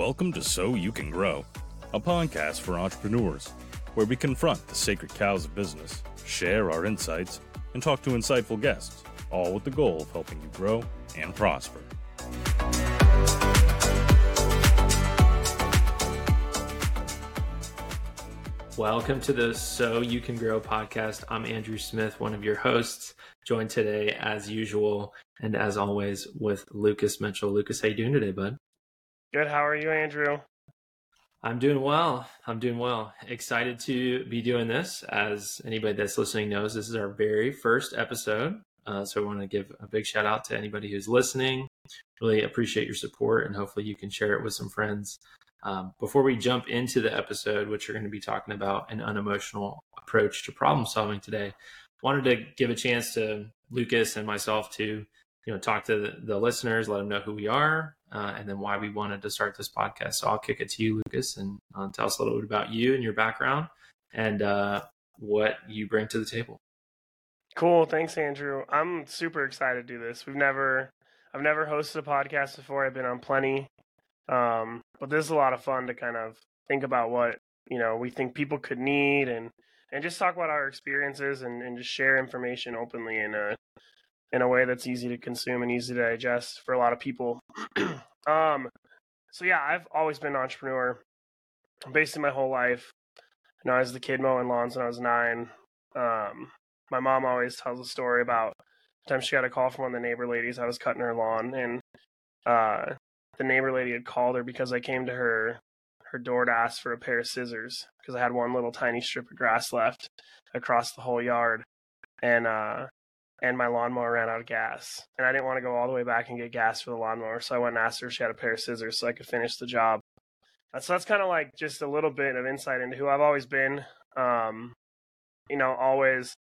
Welcome to Sow You Can Grow, a podcast for entrepreneurs where we confront the sacred cows of business, share our insights, and talk to insightful guests, all with the goal of helping you grow and prosper. Welcome to the Sow You Can Grow podcast. I'm Andrew Smith, one of your hosts, joined today as usual and as always with Lucas Mitchell. Lucas, how you doing today, bud? Good. How are you, Andrew? I'm doing well. I'm doing well. Excited to be doing this. As anybody that's listening knows, this is our very first episode. Uh, so I want to give a big shout out to anybody who's listening. Really appreciate your support, and hopefully you can share it with some friends. Um, before we jump into the episode, which we're going to be talking about an unemotional approach to problem solving today, wanted to give a chance to Lucas and myself to you know talk to the, the listeners, let them know who we are, uh, and then why we wanted to start this podcast. So I'll kick it to you, Lucas, and uh, tell us a little bit about you and your background and uh, what you bring to the table. Cool. Thanks, Andrew. I'm super excited to do this. We've never, I've never hosted a podcast before. I've been on plenty, um, but this is a lot of fun to kind of think about what you know we think people could need and and just talk about our experiences and, and just share information openly in a in a way that's easy to consume and easy to digest for a lot of people. um, so yeah, I've always been an entrepreneur, basically my whole life. You know, I was the kid mowing lawns when I was nine. Um, my mom always tells a story about the time she got a call from one of the neighbor ladies. I was cutting her lawn, and uh, the neighbor lady had called her because I came to her her door to ask for a pair of scissors because I had one little tiny strip of grass left across the whole yard, and uh, and my lawnmower ran out of gas. And I didn't want to go all the way back and get gas for the lawnmower. So I went and asked her if she had a pair of scissors so I could finish the job. Uh, so that's kind of like just a little bit of insight into who I've always been. Um, you know, always,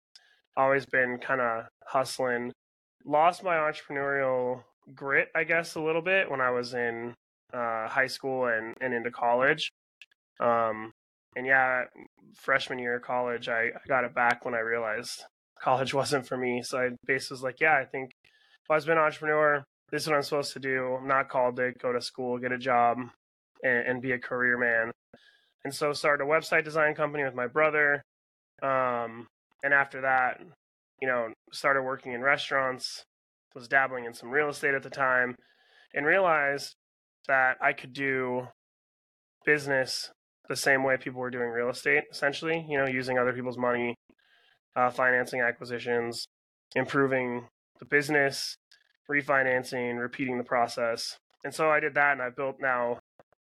always been kind of hustling. Lost my entrepreneurial grit, I guess, a little bit when I was in uh, high school and, and into college. Um, and yeah, freshman year of college, I, I got it back when I realized college wasn't for me. So I basically was like, yeah, I think if I was an entrepreneur, this is what I'm supposed to do. I'm not called to go to school, get a job, and, and be a career man. And so started a website design company with my brother. Um, and after that, you know, started working in restaurants, was dabbling in some real estate at the time, and realized that I could do business the same way people were doing real estate, essentially, you know, using other people's money uh, financing acquisitions, improving the business, refinancing, repeating the process. And so I did that, and I built now.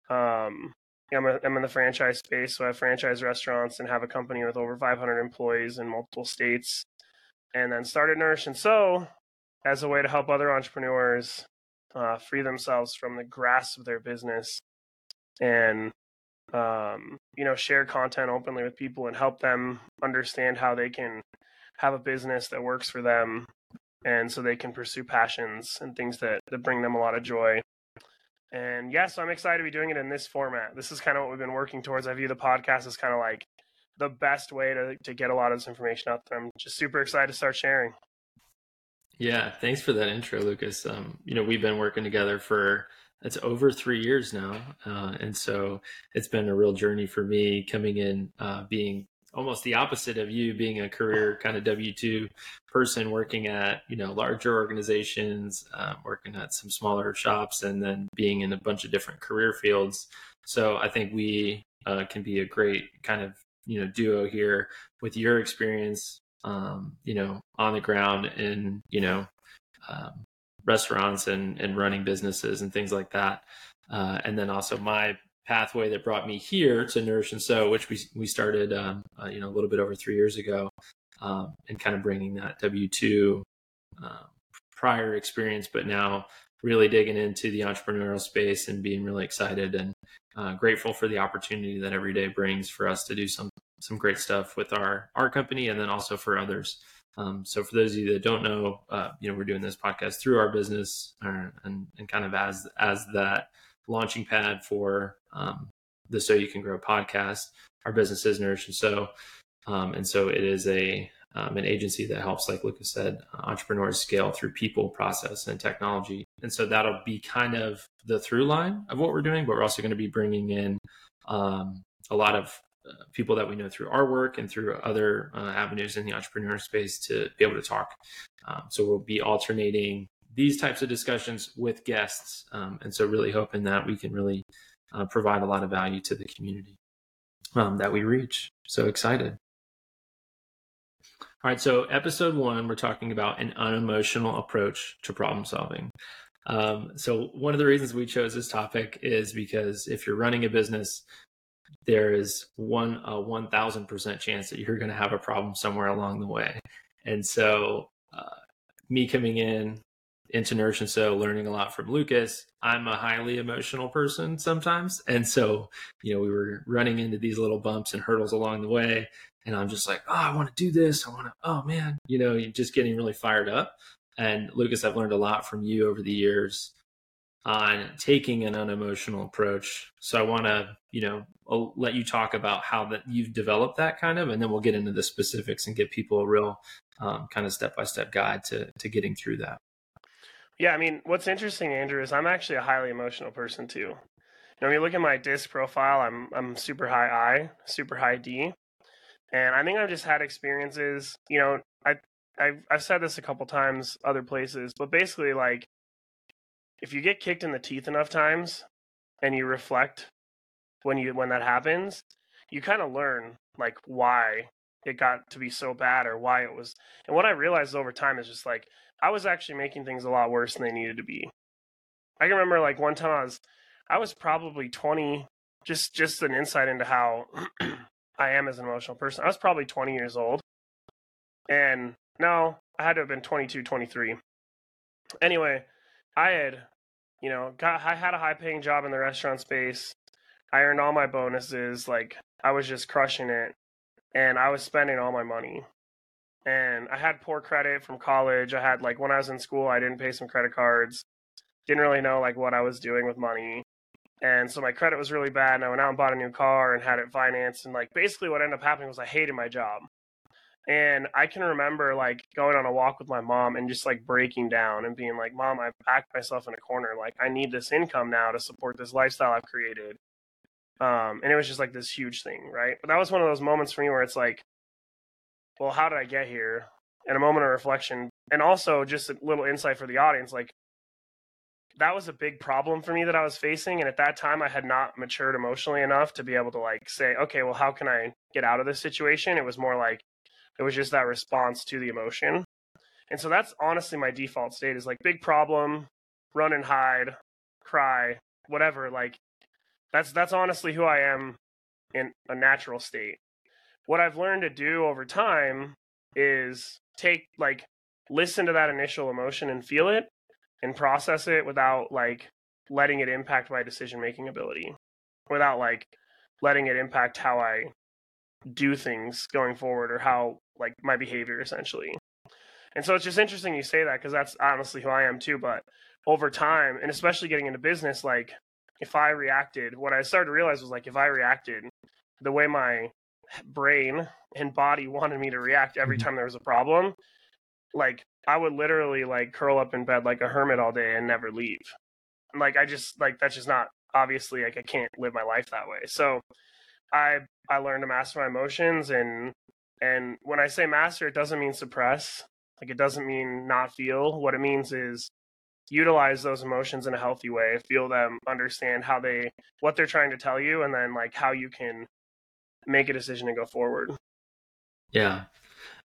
Um, I'm, a, I'm in the franchise space, so I have franchise restaurants and have a company with over 500 employees in multiple states. And then started Nourish and Sow as a way to help other entrepreneurs uh, free themselves from the grasp of their business and um, you know, share content openly with people and help them understand how they can have a business that works for them and so they can pursue passions and things that, that bring them a lot of joy. And yes, I'm excited to be doing it in this format. This is kind of what we've been working towards. I view the podcast as kind of like the best way to, to get a lot of this information out there. I'm just super excited to start sharing. Yeah, thanks for that intro, Lucas. Um, you know, we've been working together for it's over three years now, uh, and so it's been a real journey for me coming in, uh, being almost the opposite of you, being a career kind of W two person, working at you know larger organizations, uh, working at some smaller shops, and then being in a bunch of different career fields. So I think we uh, can be a great kind of you know duo here with your experience, um, you know, on the ground and you know um, restaurants and, and running businesses and things like that. Uh, and then also my pathway that brought me here to Nourish and Sow, which we, we started, um, uh, you know, a little bit over three years ago, um, and kind of bringing that W2 uh, prior experience, but now really digging into the entrepreneurial space and being really excited and uh, grateful for the opportunity that every day brings for us to do some some great stuff with our our company and then also for others. Um, so for those of you that don't know, uh, you know, we're doing this podcast through our business uh, and, and kind of as, as that launching pad for um, the Sow You Can Grow podcast. Our business is Nourish and Sow. Um, and so it is a, um, an agency that helps, like Lucas said, entrepreneurs scale through people, process, and technology and so that'll be kind of the through line of what we're doing. But we're also going to be bringing in um, a lot of uh, people that we know through our work and through other uh, avenues in the entrepreneur space to be able to talk. Um, so we'll be alternating these types of discussions with guests, um, and so really hoping that we can really uh, provide a lot of value to the community um, that we reach. So excited. All right, so episode one, we're talking about an unemotional approach to problem solving. Um, so, one of the reasons we chose this topic is because if you're running a business, there is one a one thousand percent chance that you're going to have a problem somewhere along the way. And so, uh, me coming in into Nourish and Sow, learning a lot from Lucas, I'm a highly emotional person sometimes, and so you know we were running into these little bumps and hurdles along the way, and I'm just like, oh, I want to do this, I want to, oh man, you know, you're just getting really fired up. And Lucas, I've learned a lot from you over the years on taking an unemotional approach. So I want to, you know, I'll let you talk about how that you've developed that kind of, and then we'll get into the specifics and give people a real um, kind of step by step guide to to getting through that. Yeah, I mean, what's interesting, Andrew, is I'm actually a highly emotional person too. You know, when you look at my disc profile, I'm I'm super high I, super high D, and I think I've just had experiences. You know, I I've, I've said this a couple times other places, but basically, like, if you get kicked in the teeth enough times and you reflect when you when that happens, you kind of learn like why it got to be so bad or why it was. And what I realized over time is just like I was actually making things a lot worse than they needed to be. I can remember like one time I was I was probably 20 just just an insight into how I am as an emotional person. I was probably 20 years old. And no, I had to have been 22, 23. Anyway, I had, you know, got I had a high paying job in the restaurant space. I earned all my bonuses, like I was just crushing it and I was spending all my money. And I had poor credit from college. I had like when I was in school, I didn't pay some credit cards. Didn't really know like what I was doing with money. And so my credit was really bad and I went out and bought a new car and had it financed and like basically what ended up happening was I hated my job. And I can remember like going on a walk with my mom and just like breaking down and being like, Mom, I've backed myself in a corner. Like, I need this income now to support this lifestyle I've created. Um, and it was just like this huge thing, right? But that was one of those moments for me where it's like, well, how did I get here? And a moment of reflection. And also just a little insight for the audience like, that was a big problem for me that I was facing. And at that time, I had not matured emotionally enough to be able to like say, okay, well, how can I get out of this situation? It was more like, it was just that response to the emotion. And so that's honestly my default state is like big problem, run and hide, cry, whatever. Like that's that's honestly who I am in a natural state. What I've learned to do over time is take like listen to that initial emotion and feel it and process it without like letting it impact my decision making ability. Without like letting it impact how I do things going forward or how like my behavior essentially. And so it's just interesting you say that because that's honestly who I am too. But over time, and especially getting into business, like if I reacted, what I started to realize was like if I reacted the way my brain and body wanted me to react every mm-hmm. time there was a problem, like I would literally like curl up in bed like a hermit all day and never leave. Like I just like that's just not obviously like I can't live my life that way. So I I learned to master my emotions and and when I say master, it doesn't mean suppress. Like it doesn't mean not feel. What it means is utilize those emotions in a healthy way, feel them, understand how they what they're trying to tell you, and then like how you can make a decision and go forward. Yeah.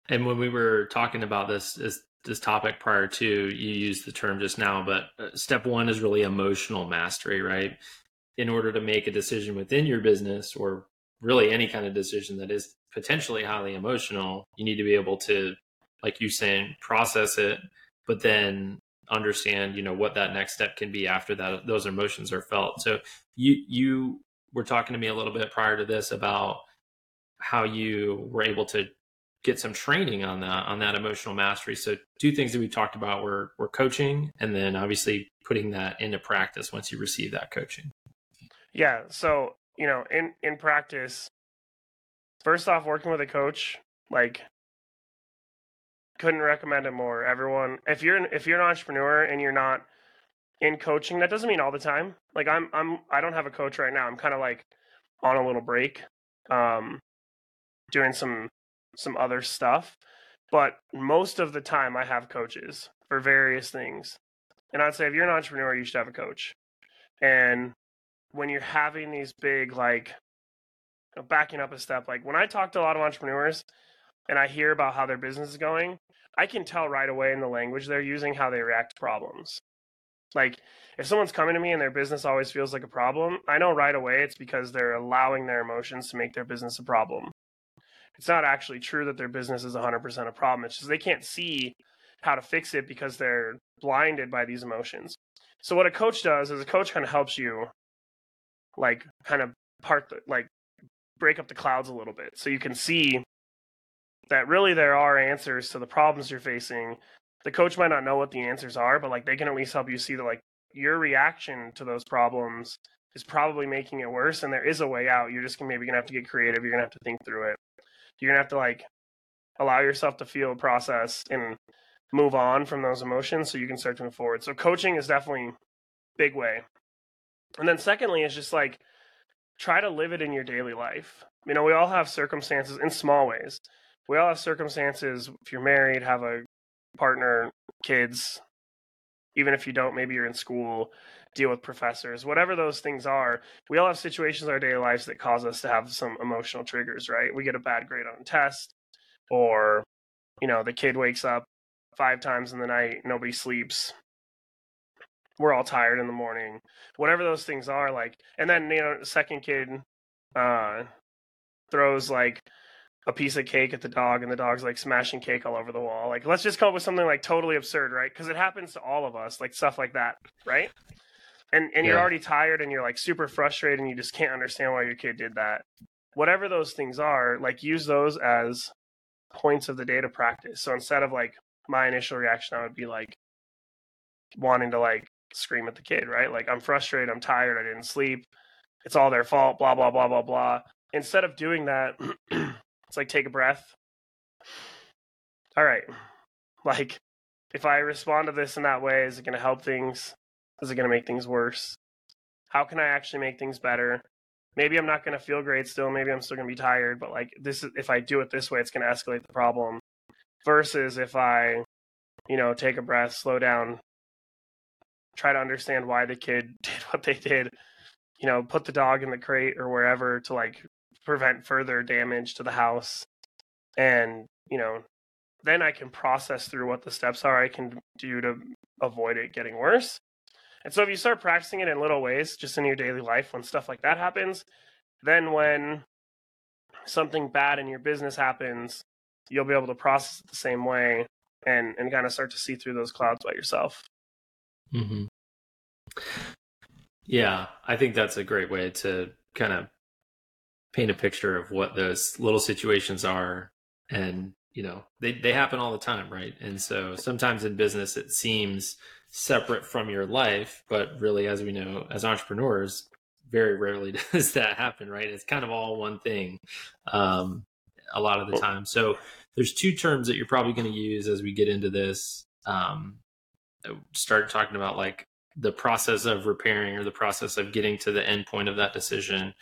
And when we were talking about this this, this topic prior to, you used the term just now, but uh, step one is really emotional mastery, right? In order to make a decision within your business or really any kind of decision that is potentially highly emotional, you need to be able to, like you saying, process it, but then understand, you know, what that next step can be after that those emotions are felt. So you you were talking to me a little bit prior to this about how you were able to get some training on that on that emotional mastery. So two things that we talked about were were coaching and then obviously putting that into practice once you receive that coaching. Yeah. So, you know, in in practice, first off, working with a coach, like couldn't recommend it more. Everyone, if you're an, if you're an entrepreneur and you're not in coaching. That doesn't mean all the time. Like I'm I'm I don't have a coach right now. I'm kind of like on a little break, um, doing some some other stuff. But most of the time, I have coaches for various things. And I'd say if you're an entrepreneur, you should have a coach. And when you're having these big like uh, backing up a step, like when I talk to a lot of entrepreneurs and I hear about how their business is going, I can tell right away in the language they're using how they react to problems. Like if someone's coming to me and their business always feels like a problem, I know right away it's because they're allowing their emotions to make their business a problem. It's not actually true that their business is 100% a problem. It's just they can't see how to fix it because they're blinded by these emotions. So what a coach does is a coach kind of helps you like kind of part the, like break up the clouds a little bit so you can see that really there are answers to the problems you're facing. The coach might not know what the answers are, but like they can at least help you see that like your reaction to those problems is probably making it worse and there is a way out. You're just maybe gonna have to get creative. You're gonna have to think through it. You're gonna have to like allow yourself to feel process and move on from those emotions so you can start to move forward. So coaching is definitely big way. And then secondly is just like try to live it in your daily life. You know, we all have circumstances in small ways. We all have circumstances if you're married, have a partner, kids, even if you don't, maybe you're in school, deal with professors, whatever those things are. We all have situations in our daily lives that cause us to have some emotional triggers, right? We get a bad grade on a test, or, you know, the kid wakes up five times in the night, nobody sleeps. We're all tired in the morning. Whatever those things are, like, and then, you know, the second kid uh, throws like a piece of cake at the dog and the dog's like smashing cake all over the wall. Like, let's just come up with something like totally absurd, right? Because it happens to all of us, like stuff like that, right? And and you're already tired and you're like super frustrated and you just can't understand why your kid did that. Whatever those things are, like use those as points of the day to practice. So instead of like my initial reaction, I would be like wanting to like scream at the kid, right? Like I'm frustrated, I'm tired, I didn't sleep, it's all their fault, blah blah blah blah blah. Instead of doing that, it's like take a breath. All right. Like if I respond to this in that way, is it going to help things? Is it going to make things worse? How can I actually make things better? Maybe I'm not going to feel great still. Maybe I'm still going to be tired, but like this is if I do it this way, it's going to escalate the problem versus if I, you know, take a breath, slow down, try to understand why the kid did what they did, you know, put the dog in the crate or wherever to like prevent further damage to the house. And, you know, then I can process through what the steps are I can do to avoid it getting worse. And so if you start practicing it in little ways, just in your daily life when stuff like that happens, then when something bad in your business happens, you'll be able to process it the same way and and kind of start to see through those clouds by yourself. Mm-hmm. Yeah, I think that's a great way to kind of paint a picture of what those little situations are and you know they, they happen all the time right? And so sometimes in business it seems separate from your life but really as we know as entrepreneurs very rarely does that happen right? It's kind of all one thing um, a lot of the time. So there's two terms that you're probably going to use as we get into this um, start talking about like the process of repairing or the process of getting to the end point of that decision.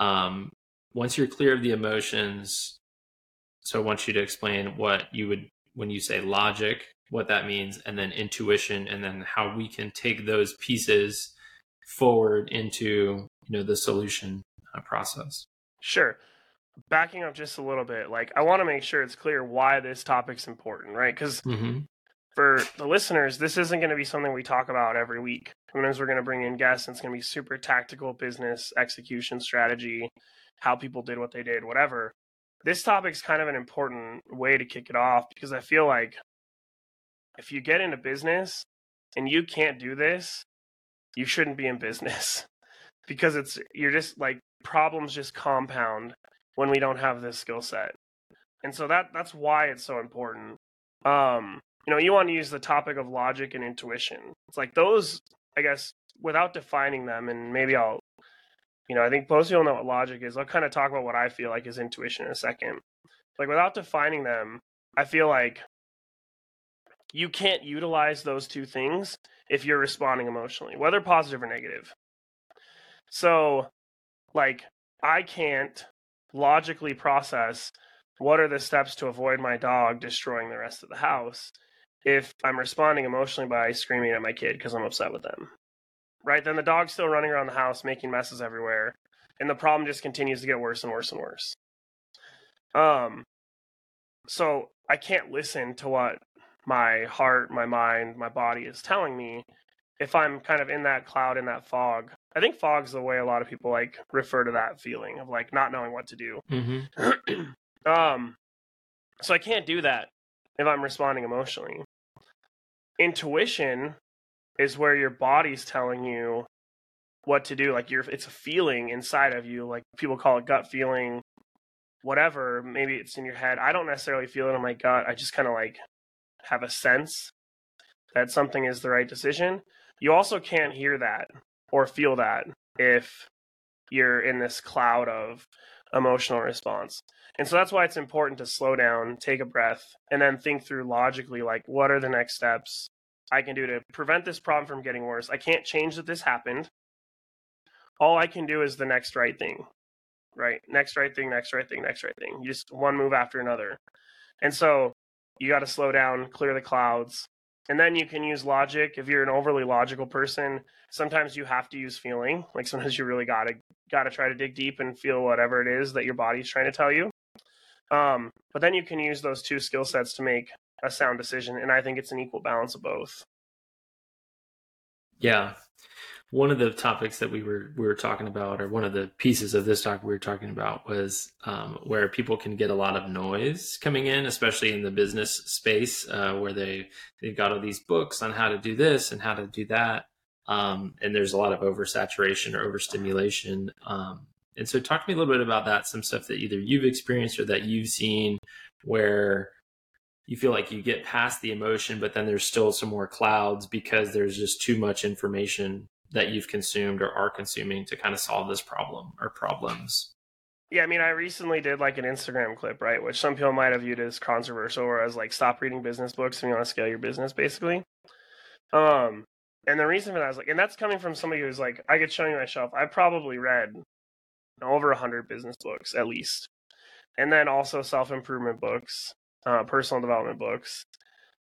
Um, once you're clear of the emotions so i want you to explain what you would when you say logic what that means and then intuition and then how we can take those pieces forward into you know the solution uh, process. Sure. Backing up just a little bit like i want to make sure it's clear why this topic's important right? Because mm-hmm. For the listeners this isn't going to be something we talk about every week sometimes we're going to bring in guests and it's going to be super tactical business execution strategy how people did what they did, whatever. This topic's kind of an important way to kick it off because I feel like if you get into business and you can't do this, you shouldn't be in business because it's you're just like problems just compound when we don't have this skill set. And so that that's why it's so important. Um, you know, you want to use the topic of logic and intuition. It's like those, I guess, without defining them, and maybe I'll you know, I think most people know what logic is. I'll kind of talk about what I feel like is intuition in a second. Like without defining them, I feel like you can't utilize those two things if you're responding emotionally, whether positive or negative. So, like, I can't logically process what are the steps to avoid my dog destroying the rest of the house if I'm responding emotionally by screaming at my kid because I'm upset with them. Right? Then the dog's still running around the house making messes everywhere, and the problem just continues to get worse and worse and worse. Um, so I can't listen to what my heart, my mind, my body is telling me if I'm kind of in that cloud, in that fog. I think fog's the way a lot of people like refer to that feeling of like not knowing what to do. Mm-hmm. um, so I can't do that if I'm responding emotionally. Intuition is where your body's telling you what to do. Like you're, it's a feeling inside of you. Like people call it gut feeling, whatever. Maybe it's in your head. I don't necessarily feel it in my gut. I just kind of like have a sense that something is the right decision. You also can't hear that or feel that if you're in this cloud of emotional response. And so that's why it's important to slow down, take a breath, and then think through logically like what are the next steps I can do to prevent this problem from getting worse. I can't change that this happened. All I can do is the next right thing. Right? Next right thing, next right thing, next right thing. You just one move after another. And so you got to slow down, clear the clouds, and then you can use logic. If you're an overly logical person, sometimes you have to use feeling. Like sometimes you really gotta gotta try to dig deep and feel whatever it is that your body's trying to tell you. Um, but then you can use those two skill sets to make a sound decision, and I think it's an equal balance of both. Yeah, one of the topics that we were we were talking about, or one of the pieces of this talk we were talking about, was um, where people can get a lot of noise coming in, especially in the business space, uh, where they they've got all these books on how to do this and how to do that, um, and there's a lot of oversaturation or overstimulation. Um, and so, talk to me a little bit about that. Some stuff that either you've experienced or that you've seen, where you feel like you get past the emotion, but then there's still some more clouds because there's just too much information that you've consumed or are consuming to kind of solve this problem or problems? Yeah, I mean, I recently did like an Instagram clip, right, which some people might have viewed as controversial, or as like stop reading business books and you want to scale your business, basically. Um, and the reason for that is like, and that's coming from somebody who's like, I could show you my shelf. I've probably read over a hundred business books at least, and then also self improvement books, uh, personal development books,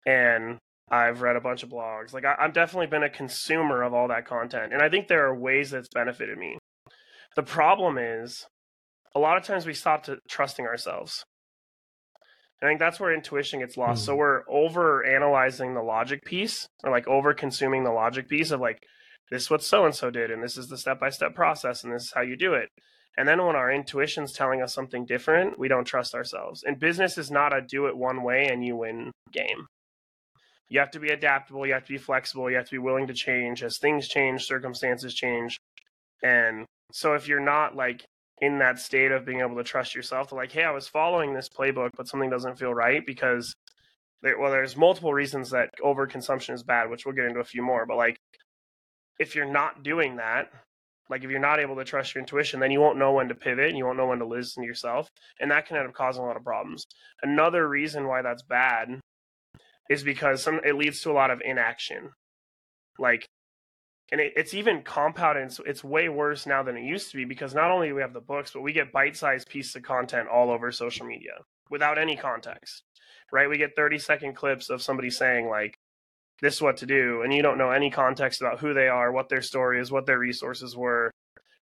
and I've read a bunch of blogs. Like I, have definitely been a consumer of all that content, and I think there are ways that's benefited me. The problem is, a lot of times we stop to trusting ourselves. I think that's where intuition gets lost. Mm. So we're over analyzing the logic piece, or like over consuming the logic piece of like, this is what so and so did, and this is the step by step process, and this is how you do it. And then when our intuition's telling us something different, we don't trust ourselves. And business is not a do it one way and you win game you have to be adaptable you have to be flexible you have to be willing to change as things change circumstances change and so if you're not like in that state of being able to trust yourself to like hey i was following this playbook but something doesn't feel right because there, well there's multiple reasons that overconsumption is bad which we'll get into a few more but like if you're not doing that like if you're not able to trust your intuition then you won't know when to pivot and you won't know when to listen to yourself and that can end up causing a lot of problems another reason why that's bad is because some it leads to a lot of inaction. Like and it, it's even compounded. It's, it's way worse now than it used to be because not only do we have the books, but we get bite-sized pieces of content all over social media without any context. Right? We get 30-second clips of somebody saying like, "This is what to do," and you don't know any context about who they are, what their story is, what their resources were,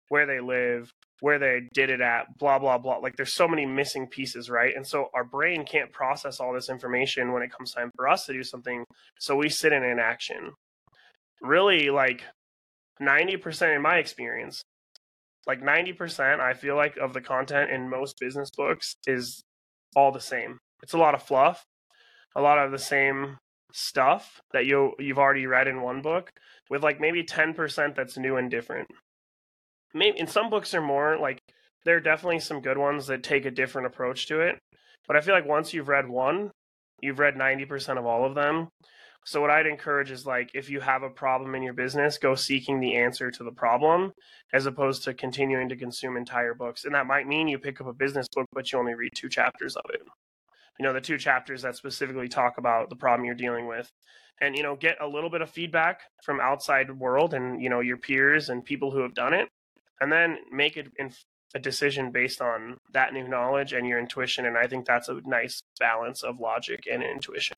where they live, where they did it at, blah, blah, blah. Like there's so many missing pieces, right? And so our brain can't process all this information when it comes time for us to do something. So we sit in inaction. Really, like 90% in my experience, like 90%, I feel like, of the content in most business books is all the same. It's a lot of fluff, a lot of the same stuff that you you've already read in one book with like maybe 10% that's new and different maybe in some books are more like there are definitely some good ones that take a different approach to it. But I feel like once you've read one, you've read 90% of all of them. So what I'd encourage is like if you have a problem in your business, go seeking the answer to the problem as opposed to continuing to consume entire books. And that might mean you pick up a business book but you only read two chapters of it. You know the two chapters that specifically talk about the problem you're dealing with. And you know get a little bit of feedback from outside world and you know your peers and people who have done it. And then make it in a decision based on that new knowledge and your intuition. And i think that's a nice balance of logic and intuition.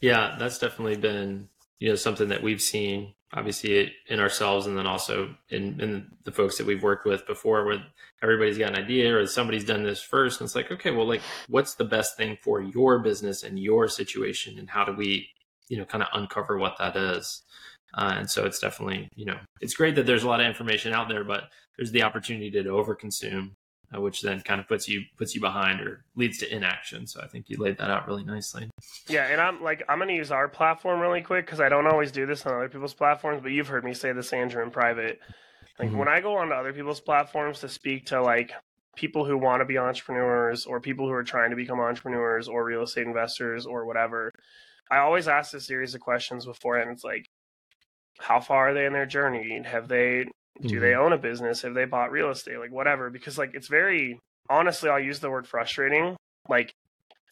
Yeah that's definitely been you know something that we've seen obviously in ourselves and then also in, in the folks that we've worked with before where everybody's got an idea or somebody's done this first and it's like okay well like what's the best thing for your business and your situation and how do we you know kind of uncover what that is? Uh, and so it's definitely you know it's great that there's a lot of information out there but there's the opportunity to overconsume uh, which then kind of puts you puts you behind or leads to inaction. So I think you laid that out really nicely. Yeah, and I'm like I'm gonna use our platform really quick because I don't always do this on other people's platforms, but you've heard me say this, Andrew, in private. Like mm-hmm. when I go onto other people's platforms to speak to like people who want to be entrepreneurs or people who are trying to become entrepreneurs or real estate investors or whatever, I always ask a series of questions beforehand. It's like, how far are they in their journey? Have they do mm-hmm. they own a business? Have they bought real estate? Like whatever. Because like it's very honestly, I'll use the word frustrating. Like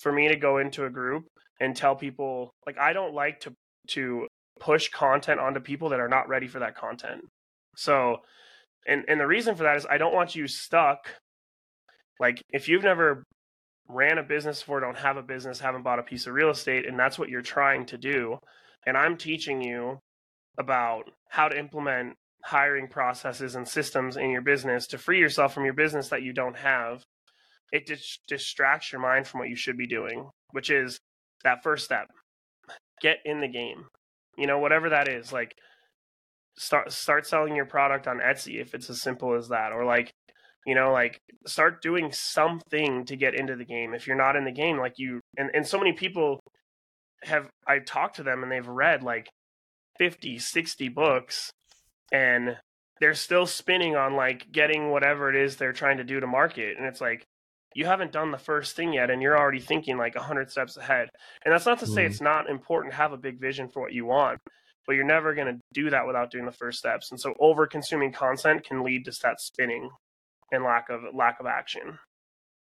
for me to go into a group and tell people like I don't like to to push content onto people that are not ready for that content. So and and the reason for that is I don't want you stuck like if you've never ran a business before, don't have a business, haven't bought a piece of real estate and that's what you're trying to do and I'm teaching you about how to implement hiring processes and systems in your business to free yourself from your business that you don't have, it dis- distracts your mind from what you should be doing, which is that first step. Get in the game. You know, whatever that is, like start start selling your product on Etsy if it's as simple as that or like you know like start doing something to get into the game if you're not in the game like you and, and so many people have i talked to them and they've read like 50 60 books and they're still spinning on like getting whatever it is they're trying to do to market and it's like you haven't done the first thing yet and you're already thinking like 100 steps ahead. And that's not to say mm. it's not important to have a big vision for what you want but you're never going to do that without doing the first steps and so over consuming content can lead to that spinning and lack of lack of action.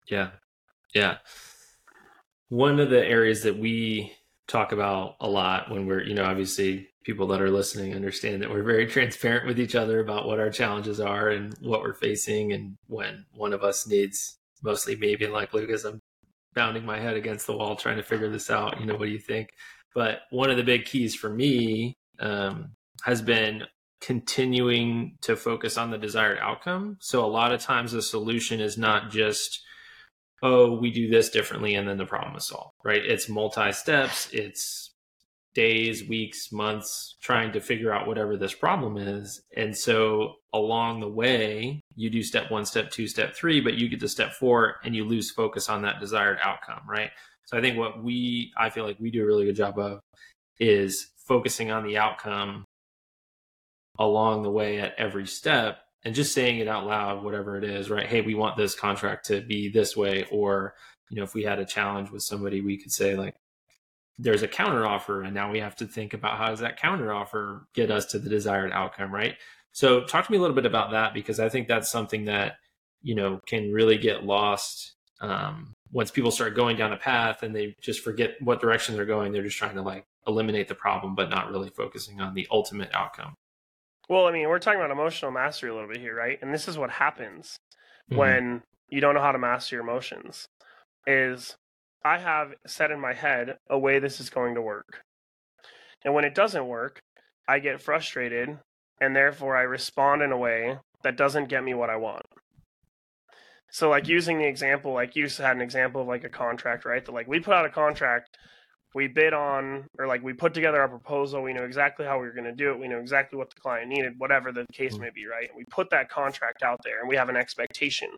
Yeah. Yeah. One of the areas that we talk about a lot when we're you know obviously people that are listening understand that we're very transparent with each other about what our challenges are and what we're facing and when one of us needs mostly maybe like lucas i'm pounding my head against the wall trying to figure this out. You know what do you think? But one of the big keys for me um, has been continuing to focus on the desired outcome. So a lot of times the solution is not just oh, we do this differently and then the problem is solved, right? It's multi steps, it's days, weeks, months trying to figure out whatever this problem is. And so along the way, you do step one, step two, step three, but you get to step four and you lose focus on that desired outcome, right? So I think what we, I feel like we do a really good job of is focusing on the outcome along the way at every step and just saying it out loud, whatever it is, right? Hey, we want this contract to be this way. Or, you know, if we had a challenge with somebody, we could say, like, there's a counter offer. And now we have to think about how does that counter offer get us to the desired outcome, right? So, talk to me a little bit about that because I think that's something that, you know, can really get lost um, once people start going down a path and they just forget what direction they're going. They're just trying to like eliminate the problem, but not really focusing on the ultimate outcome. Well, I mean, we're talking about emotional mastery a little bit here, right? And this is what happens mm-hmm. when you don't know how to master your emotions. Is I have set in my head a way this is going to work. And when it doesn't work, I get frustrated and therefore I respond in a way that doesn't get me what I want. So like using the example, like you had an example of like a contract, right? That like we put out a contract we bid on or like we put together a proposal we knew exactly how we were going to do it we knew exactly what the client needed whatever the case mm-hmm. may be right And we put that contract out there and we have an expectation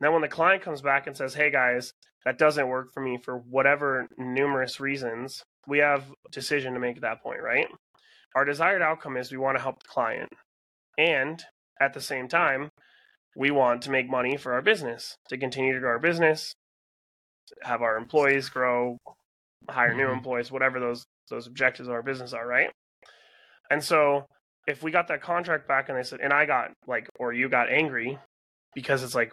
and then when the client comes back and says hey guys that doesn't work for me for whatever numerous reasons we have a decision to make at that point right our desired outcome is we want to help the client and at the same time we want to make money for our business to continue to grow our business have our employees grow, hire new mm-hmm. employees, whatever those those objectives of our business are, right? And so if we got that contract back and they said, and I got like, or you got angry because it's like,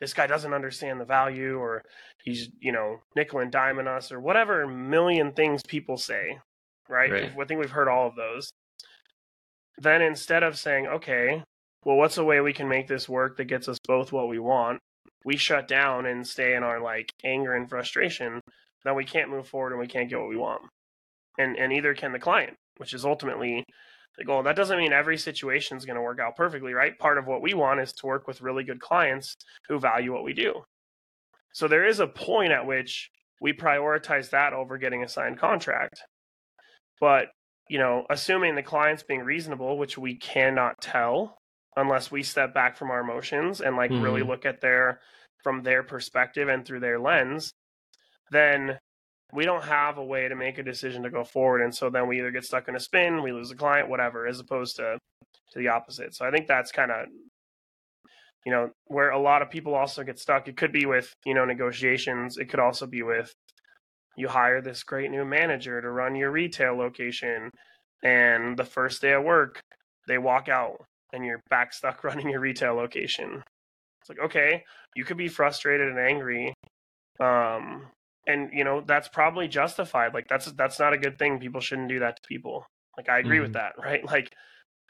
this guy doesn't understand the value or he's you know nickel and diming us or whatever million things people say right, Right. i think we've heard all of those. Then instead of saying okay well what's a way we can make this work that gets us both what we want? we shut down and stay in our like anger and frustration then we can't move forward and we can't get what we want. And and either can the client which is ultimately the goal that doesn't mean every situation is going to work out perfectly right? Part of what we want is to work with really good clients who value what we do. So there is a point at which we prioritize that over getting a signed contract. But you know assuming the client's being reasonable which we cannot tell unless we step back from our emotions and like really Mhm. look at their from their perspective and through their lens then we don't have a way to make a decision to go forward. And so then we either get stuck in a spin we lose a client whatever as opposed to to the opposite. So i think that's kind of you know where a lot of people also get stuck. It could be with you know negotiations. It could also be with you hire this great new manager to run your retail location and the first day of work they walk out and you're back stuck running your retail location. It's like okay you could be frustrated and angry um and you know that's probably justified like that's that's not a good thing people shouldn't do that to people. Like i agree with Mhm. that right? Like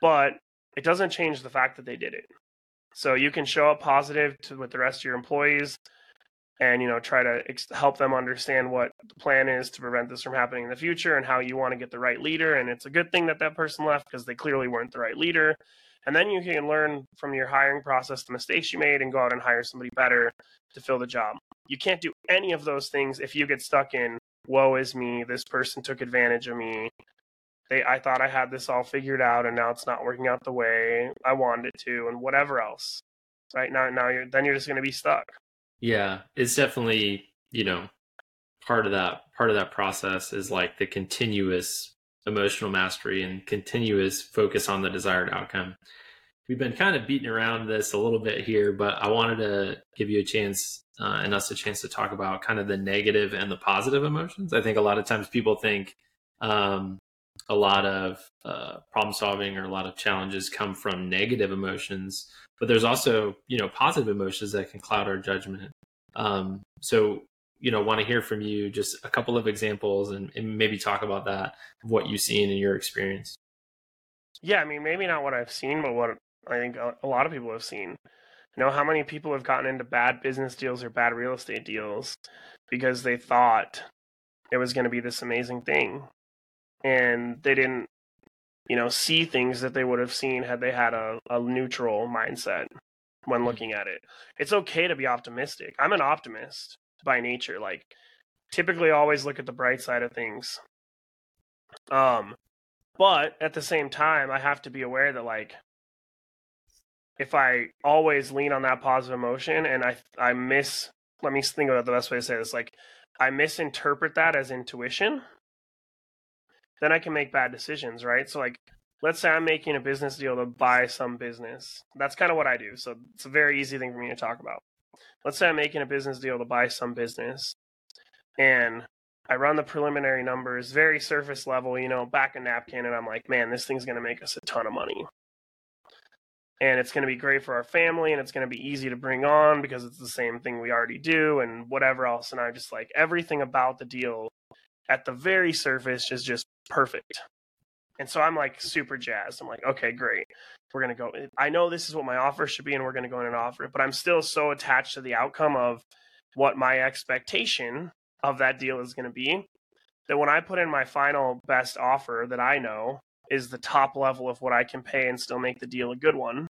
but it doesn't change the fact that they did it. So you can show up positive to with the rest of your employees and you know try to ex- help them understand what the plan is to prevent this from happening in the future and how you want to get the right leader and it's a good thing that that person left because they clearly weren't the right leader and then you can learn from your hiring process the mistakes you made and go out and hire somebody better to fill the job. You can't do any of those things if you get stuck in woe is me this person took advantage of me. They i thought i had this all figured out and now it's not working out the way i wanted it to and whatever else right? Now now you're then you're just going to be stuck. Yeah, it's definitely, you know, part of that part of that process is like the continuous emotional mastery and continuous focus on the desired outcome. We've been kind of beating around this a little bit here, but I wanted to give you a chance uh, and us a chance to talk about kind of the negative and the positive emotions. I think a lot of times people think um, a lot of uh, problem solving or a lot of challenges come from negative emotions, but there's also you know positive emotions that can cloud our judgment. Um, so you know, want to hear from you just a couple of examples and, and maybe talk about that of what you've seen in your experience. Yeah, I mean, maybe not what I've seen, but what I think a, a lot of people have seen. You know, how many people have gotten into bad business deals or bad real estate deals because they thought it was going to be this amazing thing. And they didn't, you know, see things that they would have seen had they had a, a neutral mindset when hmm. looking at it. It's okay to be optimistic. I'm an optimist by nature. Like, typically always look at the bright side of things. Um, but at the same time, I have to be aware that like if I always lean on that positive emotion and I I miss let me think about the best way to say this like I misinterpret that as intuition, then I can make bad decisions, right? So like let's say I'm making a business deal to buy some business. That's kind of what I do. So it's a very easy thing for me to talk about. Let's say I'm making a business deal to buy some business and I run the preliminary numbers, very surface level, you know, back a napkin, and I'm like, man, this thing's going to make us a ton of money. And it's going to be great for our family, and it's going to be easy to bring on because it's the same thing we already do, and whatever else. And I just like everything about the deal at the very surface is just perfect. And so I'm like super jazzed. I'm like, okay, great. We're going to go. I know this is what my offer should be, and we're going to go in and offer it, but I'm still so attached to the outcome of what my expectation of that deal is going to be that when I put in my final best offer that I know is the top level of what I can pay and still make the deal a good one.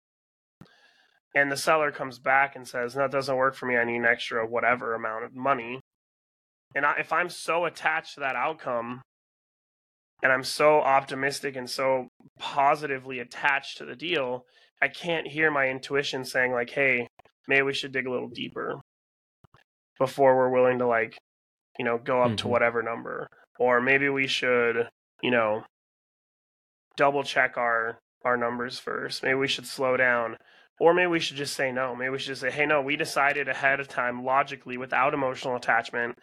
And the seller comes back and says, "No, doesn't work for me. I need an extra whatever amount of money." And I, if I'm so attached to that outcome, and I'm so optimistic and so positively attached to the deal, I can't hear my intuition saying like, "Hey, maybe we should dig a little deeper before we're willing to like you know, go up to Mhm. whatever number. Or maybe we should, you know, double check our our numbers first. Maybe we should slow down. Or maybe we should just say no. Maybe we should just say, hey, no, we decided ahead of time, logically, without emotional attachment,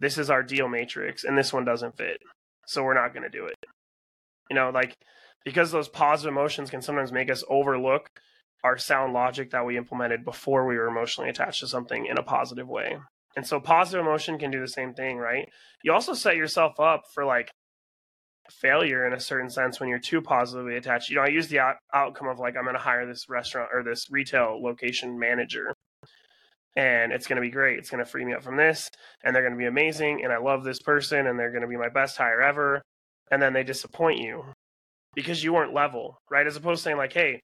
this is our deal matrix, and this one doesn't fit. So we're not going to do it. You know, like, because those positive emotions can sometimes make us overlook our sound logic that we implemented before we were emotionally attached to something in a positive way. And so positive emotion can do the same thing, right? You also set yourself up for like failure in a certain sense when you're too positively attached. You know, I use the out- outcome of like I'm going to hire this restaurant or this retail location manager and it's going to be great. It's going to free me up from this and they're going to be amazing and I love this person and they're going to be my best hire ever and then they disappoint you because you weren't level, right? As opposed to saying like, "Hey,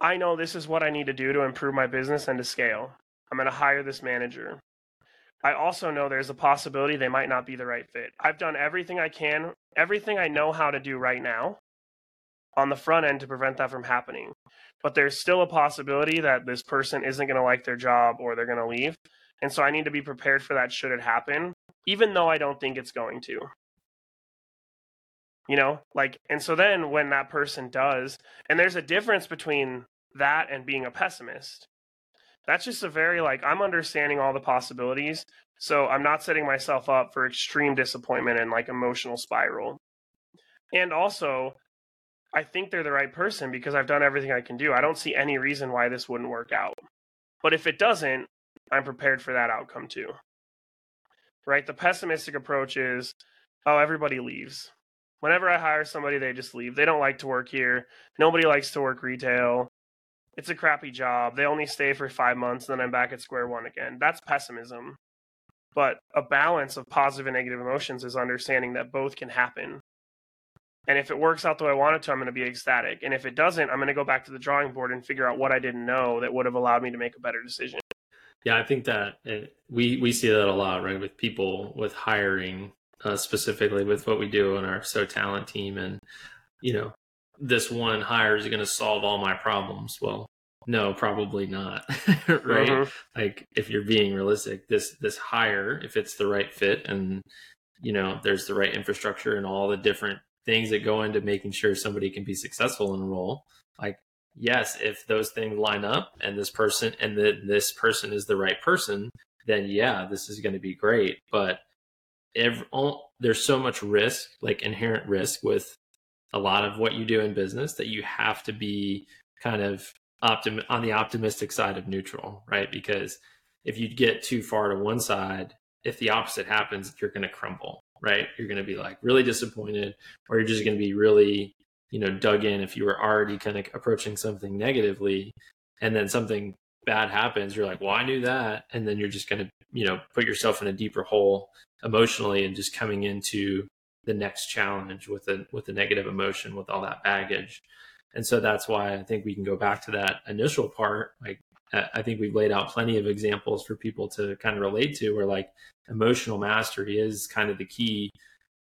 I know this is what I need to do to improve my business and to scale. I'm going to hire this manager. I also know there's a possibility they might not be the right fit. I've done everything I can, everything I know how to do right now on the front end to prevent that from happening. But there's still a possibility that this person isn't going to like their job or they're going to leave. And so I need to be prepared for that should it happen, even though I don't think it's going to. You know, like, and so then when that person does, and there's a difference between that and being a pessimist that's just a very like i'm understanding all the possibilities so i'm not setting myself up for extreme disappointment and like emotional spiral and also i think they're the right person because i've done everything i can do i don't see any reason why this wouldn't work out but if it doesn't i'm prepared for that outcome too right the pessimistic approach is oh everybody leaves whenever i hire somebody they just leave they don't like to work here nobody likes to work retail it's a crappy job. They only stay for five months, and then I'm back at square one again. That's pessimism. But a balance of positive and negative emotions is understanding that both can happen. And if it works out the way I want it to, I'm going to be ecstatic. And if it doesn't, I'm going to go back to the drawing board and figure out what I didn't know that would have allowed me to make a better decision. Yeah, I think that it, we we see that a lot, right, with people with hiring, uh, specifically with what we do in our so talent team, and you know, this one hire is going to solve all my problems. Well, no, probably not. right? Uh-huh. Like if you're being realistic, this this hire, if it's the right fit and you know, there's the right infrastructure and all the different things that go into making sure somebody can be successful in a role, like yes, if those things line up and this person and the, this person is the right person, then yeah, this is going to be great. But every, all, there's so much risk, like inherent risk with a lot of what you do in business that you have to be kind of optim- on the optimistic side of neutral, right? Because if you get too far to one side, if the opposite happens, you're going to crumble, right? You're going to be like really disappointed, or you're just going to be really, you know, dug in if you were already kind of approaching something negatively and then something bad happens, you're like, well, I knew that. And then you're just going to, you know, put yourself in a deeper hole emotionally and just coming into the next challenge with a with a negative emotion with all that baggage and so that's why i think we can go back to that initial part like i think we've laid out plenty of examples for people to kind of relate to where like emotional mastery is kind of the key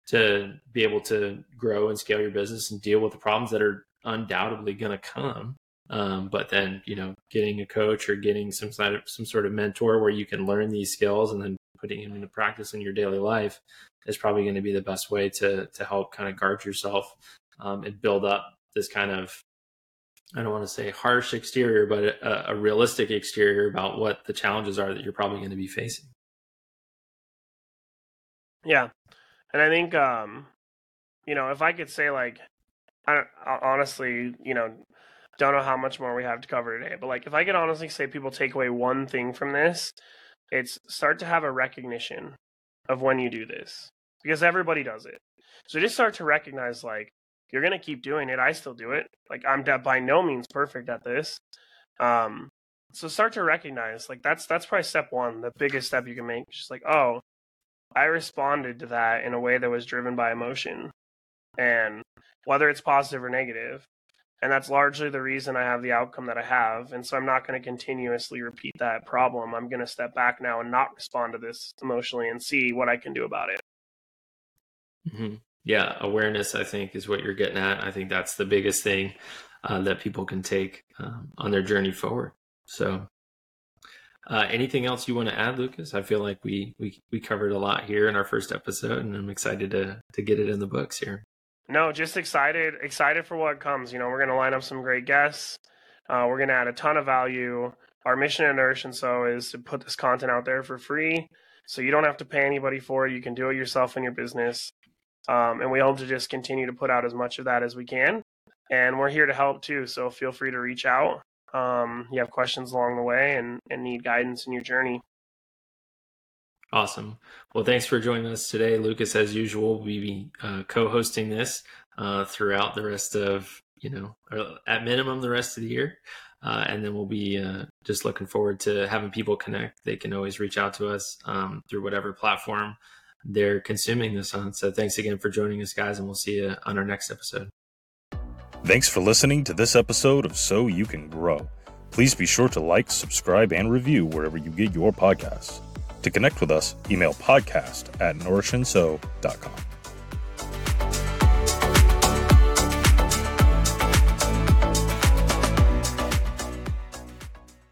to be able to grow and scale your business and deal with the problems that are undoubtedly going to come. Um, but then you know getting a coach or getting some sort of some sort of mentor where you can learn these skills and then putting them into practice in your daily life is probably going to be the best way to to help kind of guard yourself um, and build up this kind of I don't want to say harsh exterior, but a, a, realistic exterior about what the challenges are that you're probably going to be facing. Yeah, and I think um, you know if I could say like I honestly you know don't know how much more we have to cover today, but like if I could honestly say people take away one thing from this, it's start to have a recognition of when you do this because everybody does it. So just start to recognize like you're gonna keep doing it. I still do it. Like I'm by no means perfect at this. Um, so start to recognize like that's that's probably step one, the biggest step you can make. Just like oh, I responded to that in a way that was driven by emotion, and whether it's positive or negative, and that's largely the reason I have the outcome that I have. And so I'm not going to continuously repeat that problem. I'm going to step back now and not respond to this emotionally and see what I can do about it. Mm-hmm. Yeah, awareness, I think, is what you're getting at. I think that's the biggest thing uh, that people can take um, on their journey forward. So, uh, anything else you want to add, Lucas? I feel like we, we we covered a lot here in our first episode, and I'm excited to to get it in the books here. No, just excited, excited for what comes. You know, we're going to line up some great guests. Uh, we're going to add a ton of value. Our mission at Nourish and Sow is to put this content out there for free, so you don't have to pay anybody for it. You can do it yourself in your business. Um, and we hope to just continue to put out as much of that as we can. and we're here to help too. So feel free to reach out. Um, you have questions along the way and, and need guidance in your journey. Awesome. Well, thanks for joining us today, Lucas. As usual, we'll be uh, co-hosting this uh, throughout the rest of, you know, at minimum the rest of the year. Uh, and then we'll be uh, just looking forward to having people connect. They can always reach out to us um, through whatever platform they're consuming this on. So thanks again for joining us, guys, and we'll see you on our next episode. Thanks for listening to this episode of Sow You Can Grow. Please be sure to like, subscribe, and review wherever you get your podcasts. To connect with us, email podcast at nourishandsow.com.